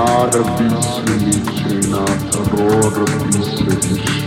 Nara pisse, nici nata, rora pisse,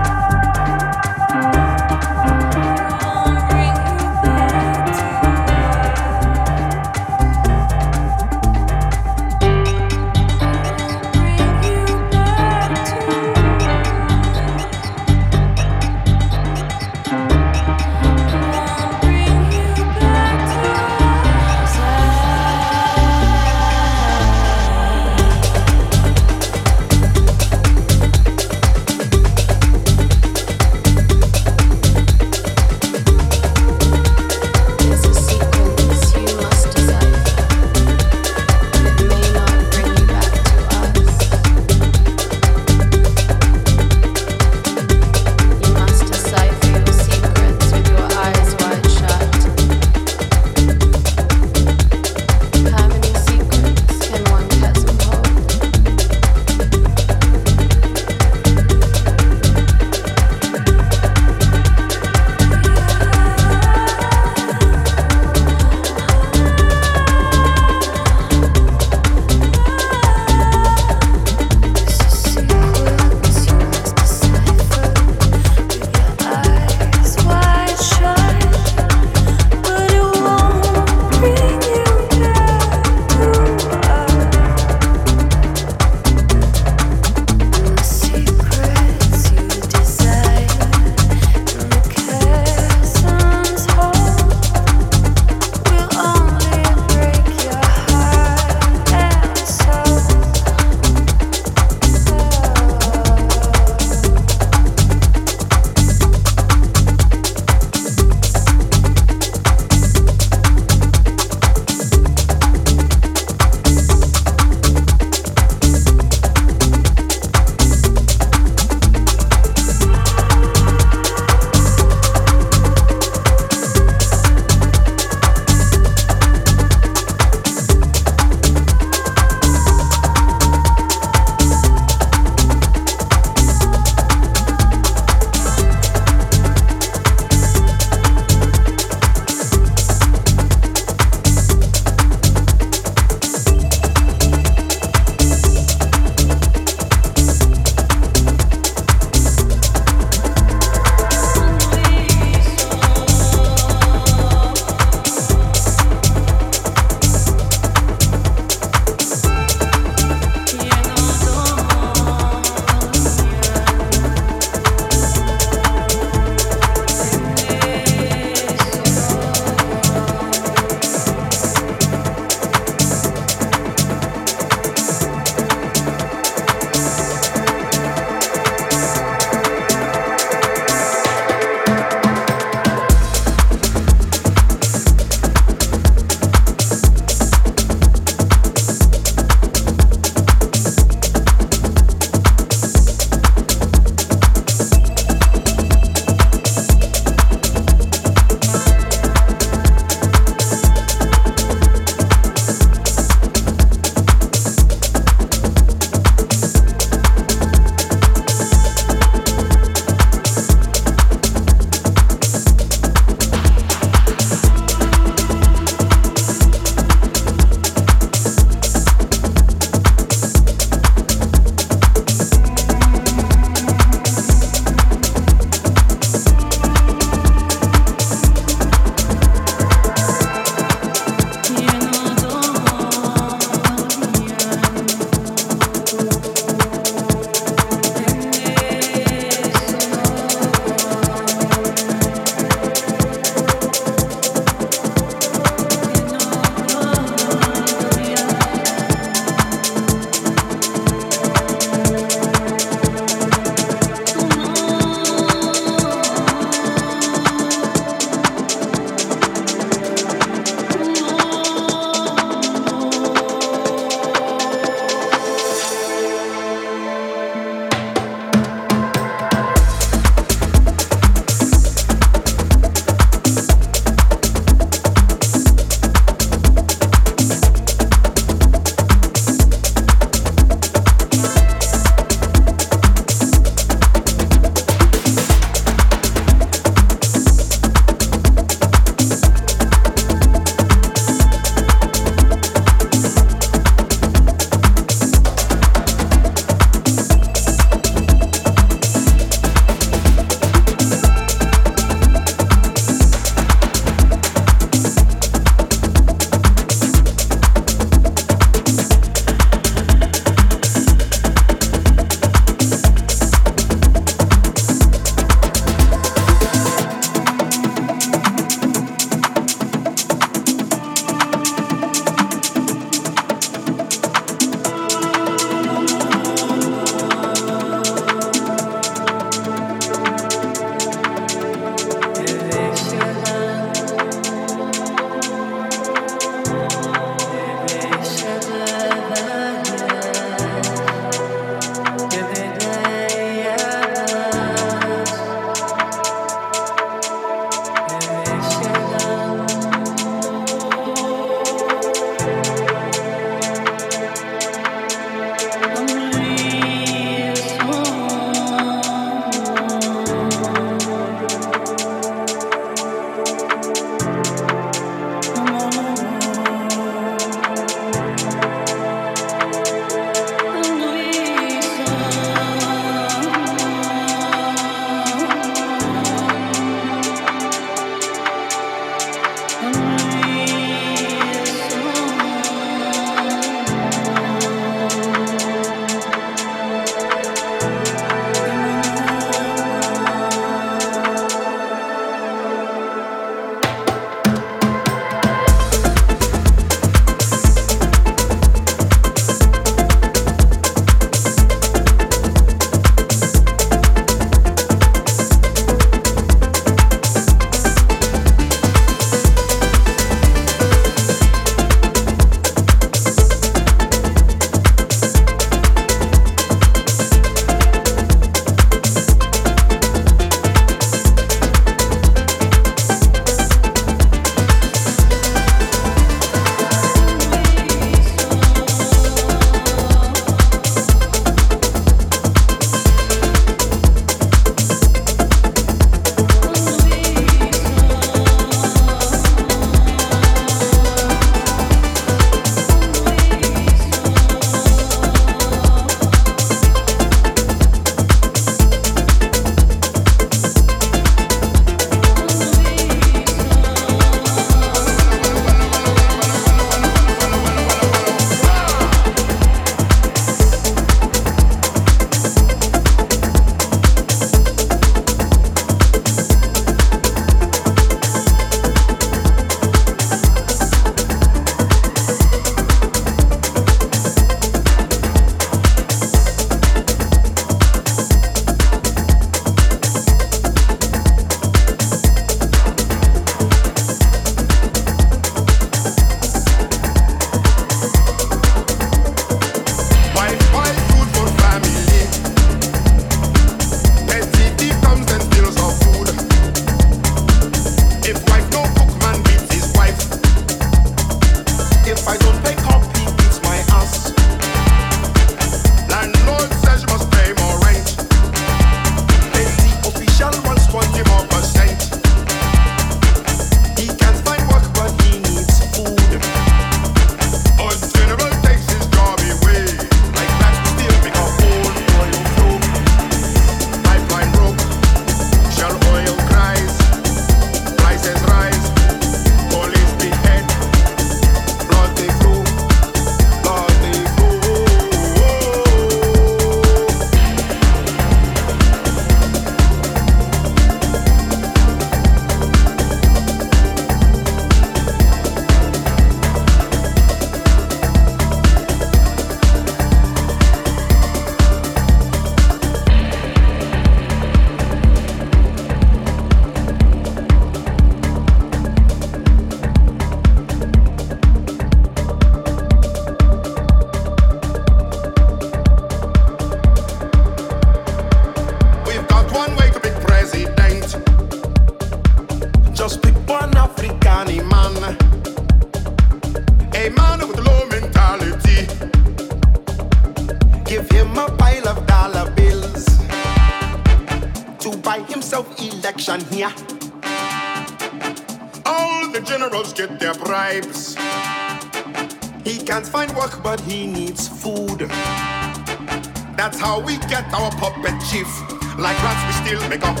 shift. Like rats, we still make up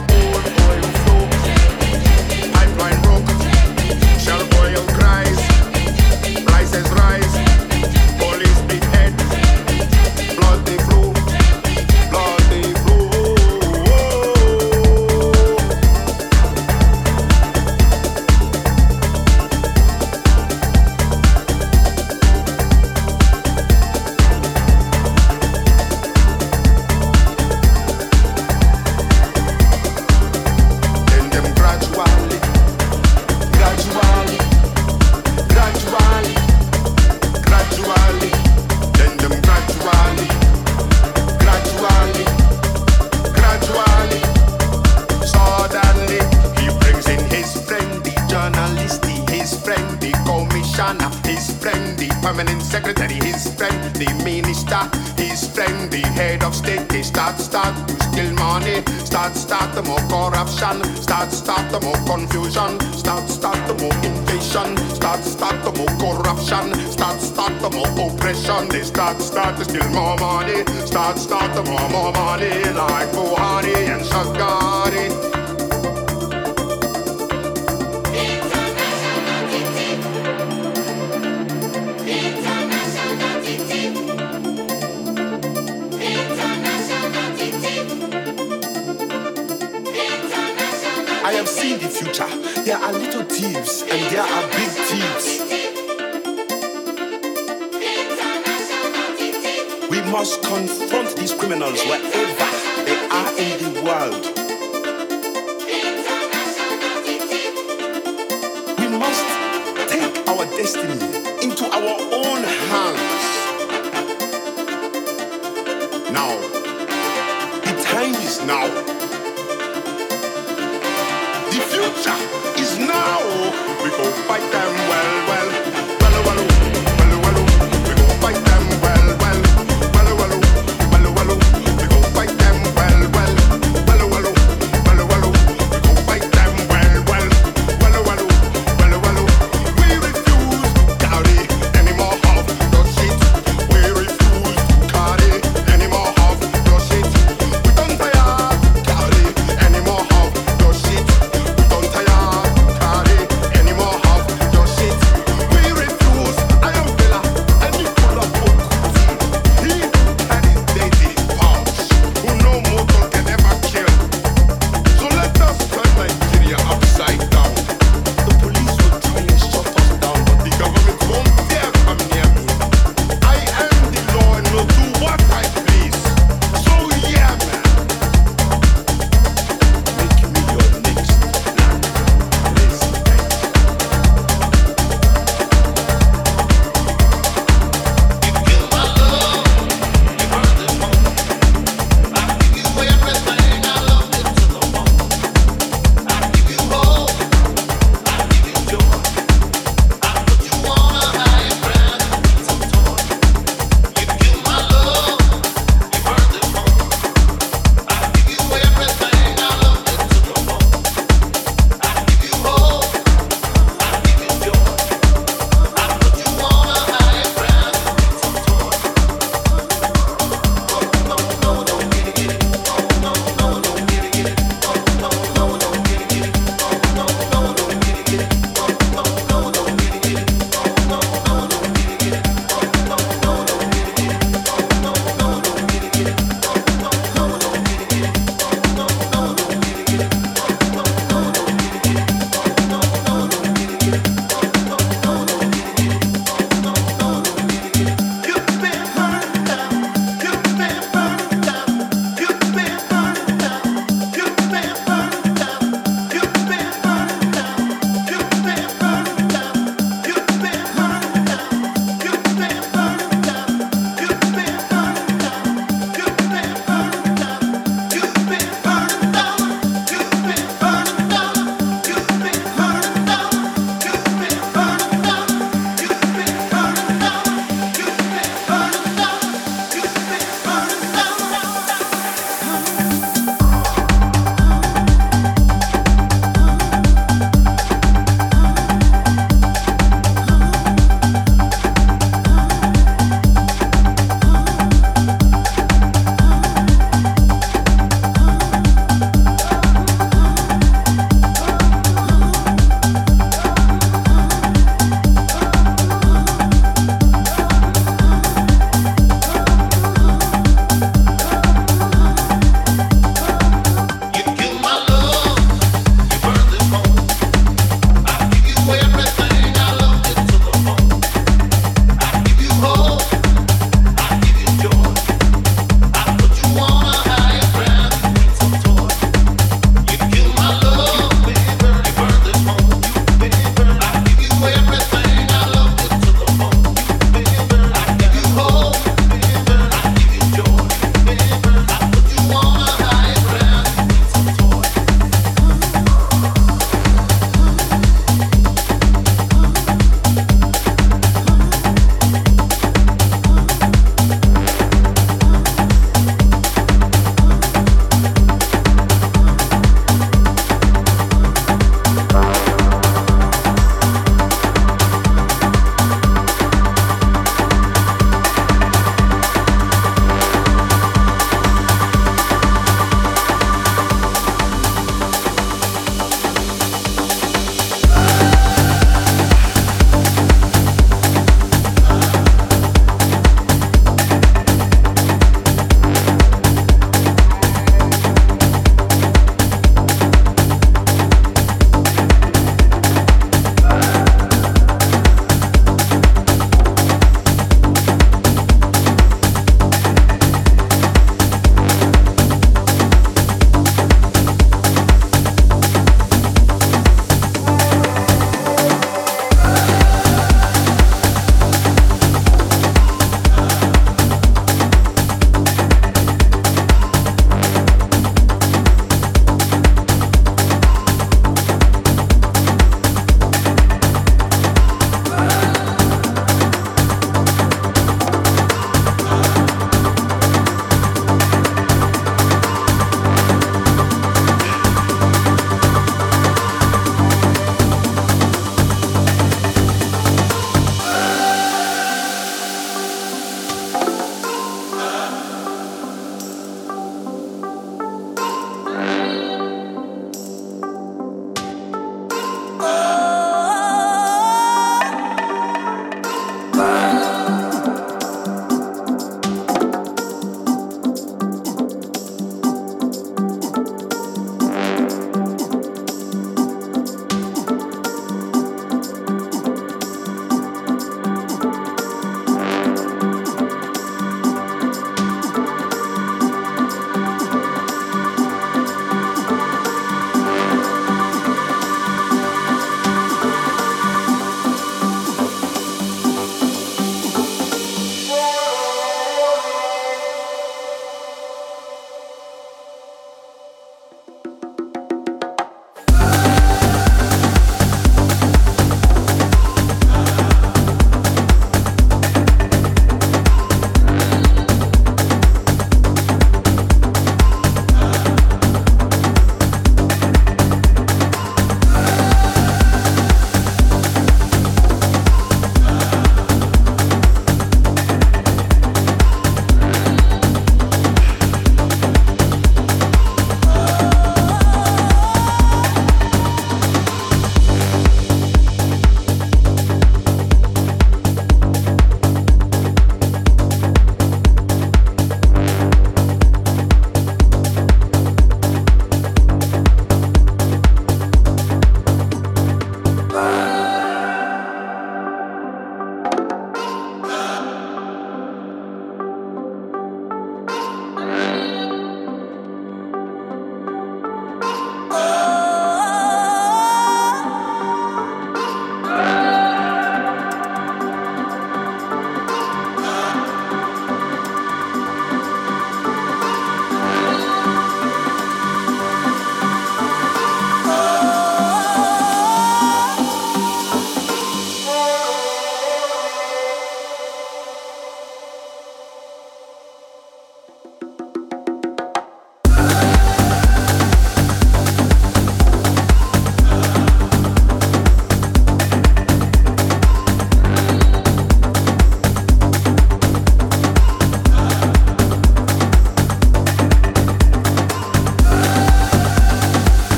must confront these criminals wherever they are in the world.